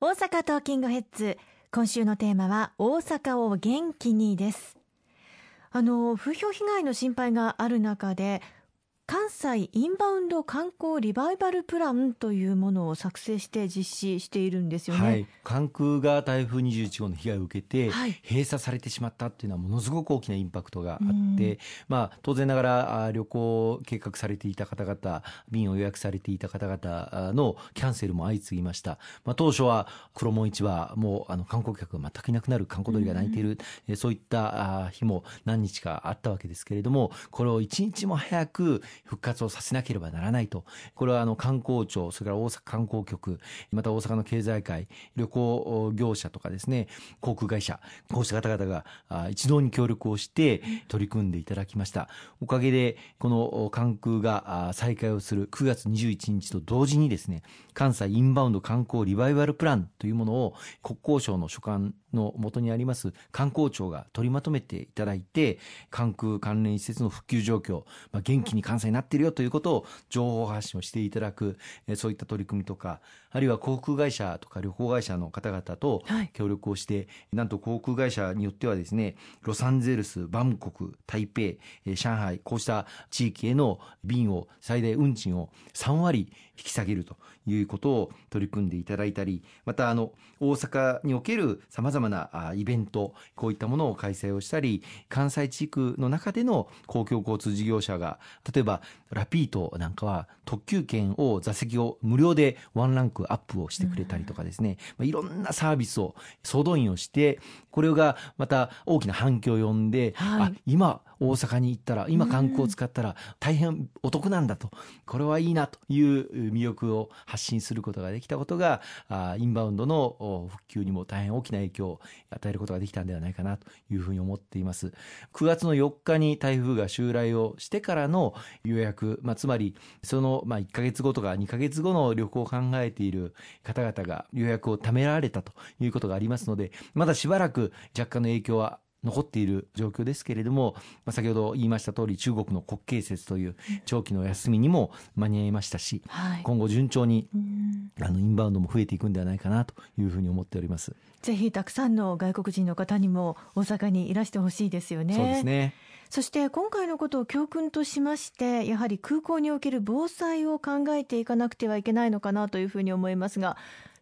大阪トーキングヘッズ。今週のテーマは大阪を元気にです。あの風評被害の心配がある中で関西インバウンド観光リバイバルプランというものを作成して実施しているんですよね、はい、関空が台風21号の被害を受けて、閉鎖されてしまったっていうのはものすごく大きなインパクトがあって、まあ、当然ながら旅行計画されていた方々便を予約されていた方々のキャンセルも相次ぎました、まあ、当初は黒門市場もあの観光客が全くいなくなる観光鳥が鳴いている、うそういった日も何日かあったわけですけれどもこれを一日も早く復活をさせなければならないと。これはあの観光庁、それから大阪観光局、また大阪の経済界、旅行業者とかですね、航空会社、こうした方々が一堂に協力をして取り組んでいただきました。おかげで、この関空が再開をする9月21日と同時にですね、関西インバウンド観光リバイバルプランというものを国交省の所管の元にあります観光庁が取りまとめていただいて、関空関連施設の復旧状況、まあ、元気に関西になっているよということを情報発信をしていただく、えそういった取り組みとか、あるいは航空会社とか旅行会社の方々と協力をして、はい、なんと航空会社によってはですね、ロサンゼルス、バンコク、台北、上海、こうした地域への便を最大運賃を3割引き下げるということを取り組んでいただいたり、またあの大阪におけるさまざまなイベント、こういったものを開催をしたり、関西地区の中での公共交通事業者が、例えばラピートなんかは特急券を座席を無料でワンランクアップをしてくれたりとかですね、まあ、いろんなサービスを総動員をして、これがまた大きな反響を呼んで、はい、あ今大阪に行ったら今観光を使ったら大変お得なんだと。これはいいなという魅力を発信することができたことがインバウンドの復旧にも大変大きな影響を与えることができたんではないかなというふうに思っています。9月の4日に台風が襲来をしてからの予約、まあ、つまりそのまあ1か月後とか2か月後の旅行を考えている方々が予約をためられたということがありますのでまだしばらく若干の影響は残っている状況ですけれども、まあ、先ほど言いました通り中国の国慶節という長期の休みにも間に合いましたし、はい、今後順調にあのインバウンドも増えていくんではないかなというふうに思っております。ぜひたくさんの外国人の方にも大阪にいらしてほしいですよね。そうですね。そして今回のことを教訓としましてやはり空港における防災を考えていかなくてはいけないのかなというふうに思いますが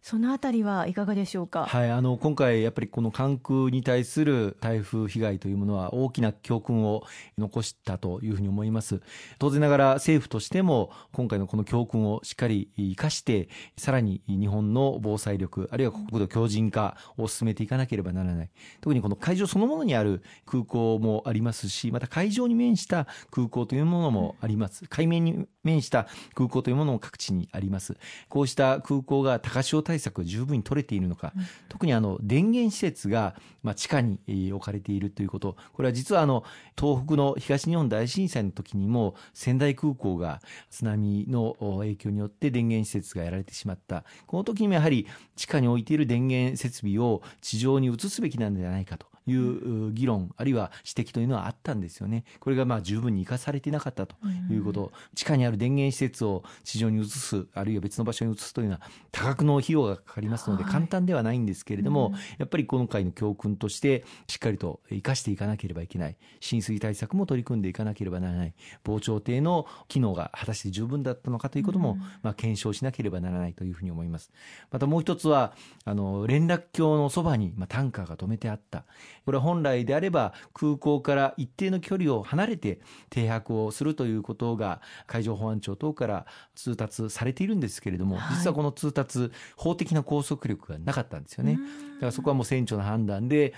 そのあたりはいかがでしょうか？はい、あの今回やっぱりこの関空に対する台風被害というものは大きな教訓を残したというふうに思います。当然ながら政府としても今回のこの教訓をしっかり生かしてさらに日本の防災力あるいは国土強靭化を進めていかなければならない。特にこの会場そのものにある空港もありますし、また海上に面した空港というものもあります。海面に面した空港というものも各地にあります。こうした空港が高潮対策十分に取れているのか、うん、特にあの電源施設がまあ地下に置かれているということ、これは実はあの東北の東日本大震災の時にも仙台空港が津波の影響によって電源施設がやられてしまった。この時にもやはり地下に置いている電源設備を地上に移すべきなんじゃないかと。いう議論、あるいは指摘というのはあったんですよね。これがまあ十分に生かされていなかったということ、地下にある電源施設を地上に移す、あるいは別の場所に移すというのは多額の費用がかかりますので、簡単ではないんですけれども、やっぱり今回の教訓として、しっかりと生かしていかなければいけない。浸水対策も取り組んでいかなければならない。防潮堤の機能が果たして十分だったのかということも、まあ検証しなければならないというふうに思います。またもう一つは、あの、連絡橋のそばに、まあ、タンカーが止めてあった。これは本来であれば空港から一定の距離を離れて停泊をするということが海上保安庁等から通達されているんですけれども、はい、実はこの通達法的な拘束力がなかったんですよね。だからそこはもう船長の判断で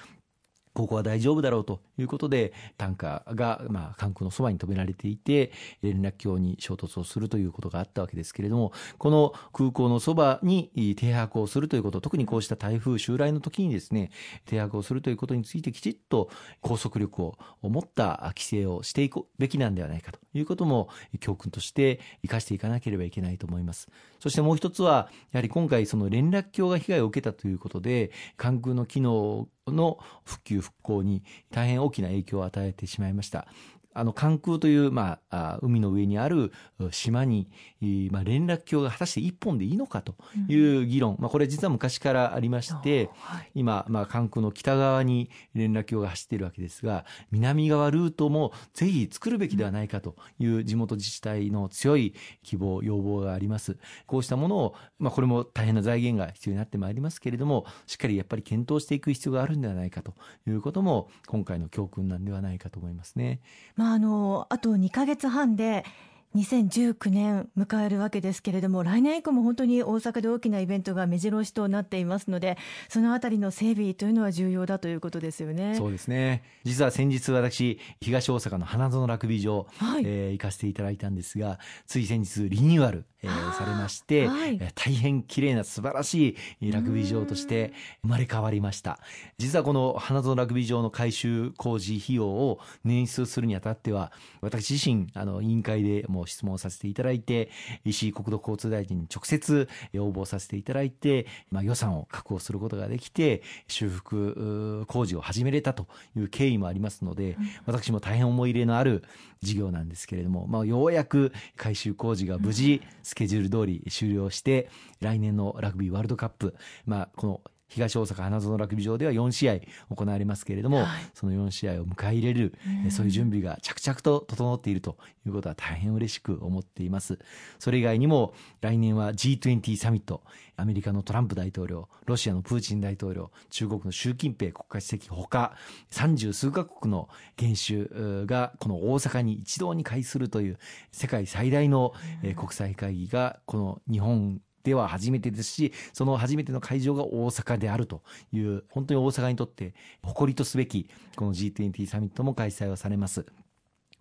ここは大丈夫だろうということで、タンカーが、まあ、関空のそばに止められていて、連絡橋に衝突をするということがあったわけですけれども、この空港のそばに停泊をするということ、特にこうした台風襲来の時にですね、停泊をするということについてきちっと拘束力を持った規制をしていくべきなんではないかということも、教訓として生かしていかなければいけないと思います。そしてもう一つは、やはり今回その連絡橋が被害を受けたということで、関空の機能の復旧復興に大変大きな影響を与えてしまいました。あの関空という、まあ、海の上にある島に、まあ、連絡橋が果たして一本でいいのかという議論、うん、まあ、これ実は昔からありまして、はい、今、まあ、関空の北側に連絡橋が走っているわけですが南側ルートもぜひ作るべきではないかという地元自治体の強い希望要望があります。こうしたものを、まあ、これも大変な財源が必要になってまいりますけれどもしっかりやっぱり検討していく必要があるんではないかということも今回の教訓なんではないかと思いますね。まあ、あのあと2か月半で2019年迎えるわけですけれども来年以降も本当に大阪で大きなイベントが目白押しとなっていますのでそのあたりの整備というのは重要だということですよね。そうですね。実は先日私東大阪の花園ラグビー場、はい、えー、行かせていただいたんですがつい先日リニューアルえー、されまして、はい、大変綺麗な素晴らしいラグビー場として生まれ変わりました。実はこの花園ラグビー場の改修工事費用を捻出するにあたっては私自身あの委員会でも質問させていただいて石井国土交通大臣に直接要望させていただいて、まあ、予算を確保することができて修復工事を始めれたという経緯もありますので、私も大変思い入れのある事業なんですけれども、まあ、ようやく改修工事が無事スケジュール通り終了して、来年のラグビーワールドカップ、まあ、この東大阪花園ラグビー場では4試合行われますけれども、はい、その4試合を迎え入れる、うそういう準備が着々と整っているということは大変嬉しく思っています。それ以外にも来年は G20 サミット、アメリカのトランプ大統領、ロシアのプーチン大統領、中国の習近平国家主席ほか、三十数カ国の元首がこの大阪に一堂に会するという世界最大の国際会議がこの日本では初めてですし、その初めての会場が大阪であるという、本当に大阪にとって誇りとすべき、この G20 サミットも開催をされます。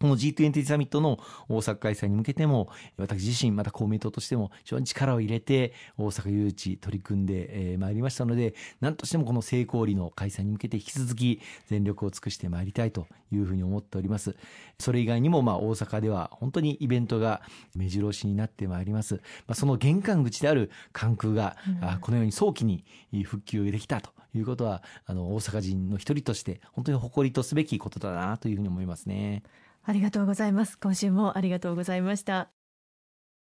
この G20 サミットの大阪開催に向けても、私自身、また公明党としても非常に力を入れて、大阪誘致取り組んでまいりましたので、何としてもこの成功裏の開催に向けて引き続き全力を尽くしてまいりたいというふうに思っております。それ以外にも、まあ大阪では本当にイベントが目白押しになってまいります。まあ、その玄関口である関空が、このように早期に復旧できたということは、あの、大阪人の一人として本当に誇りとすべきことだなというふうに思いますね。ありがとうございます。今週もありがとうございました。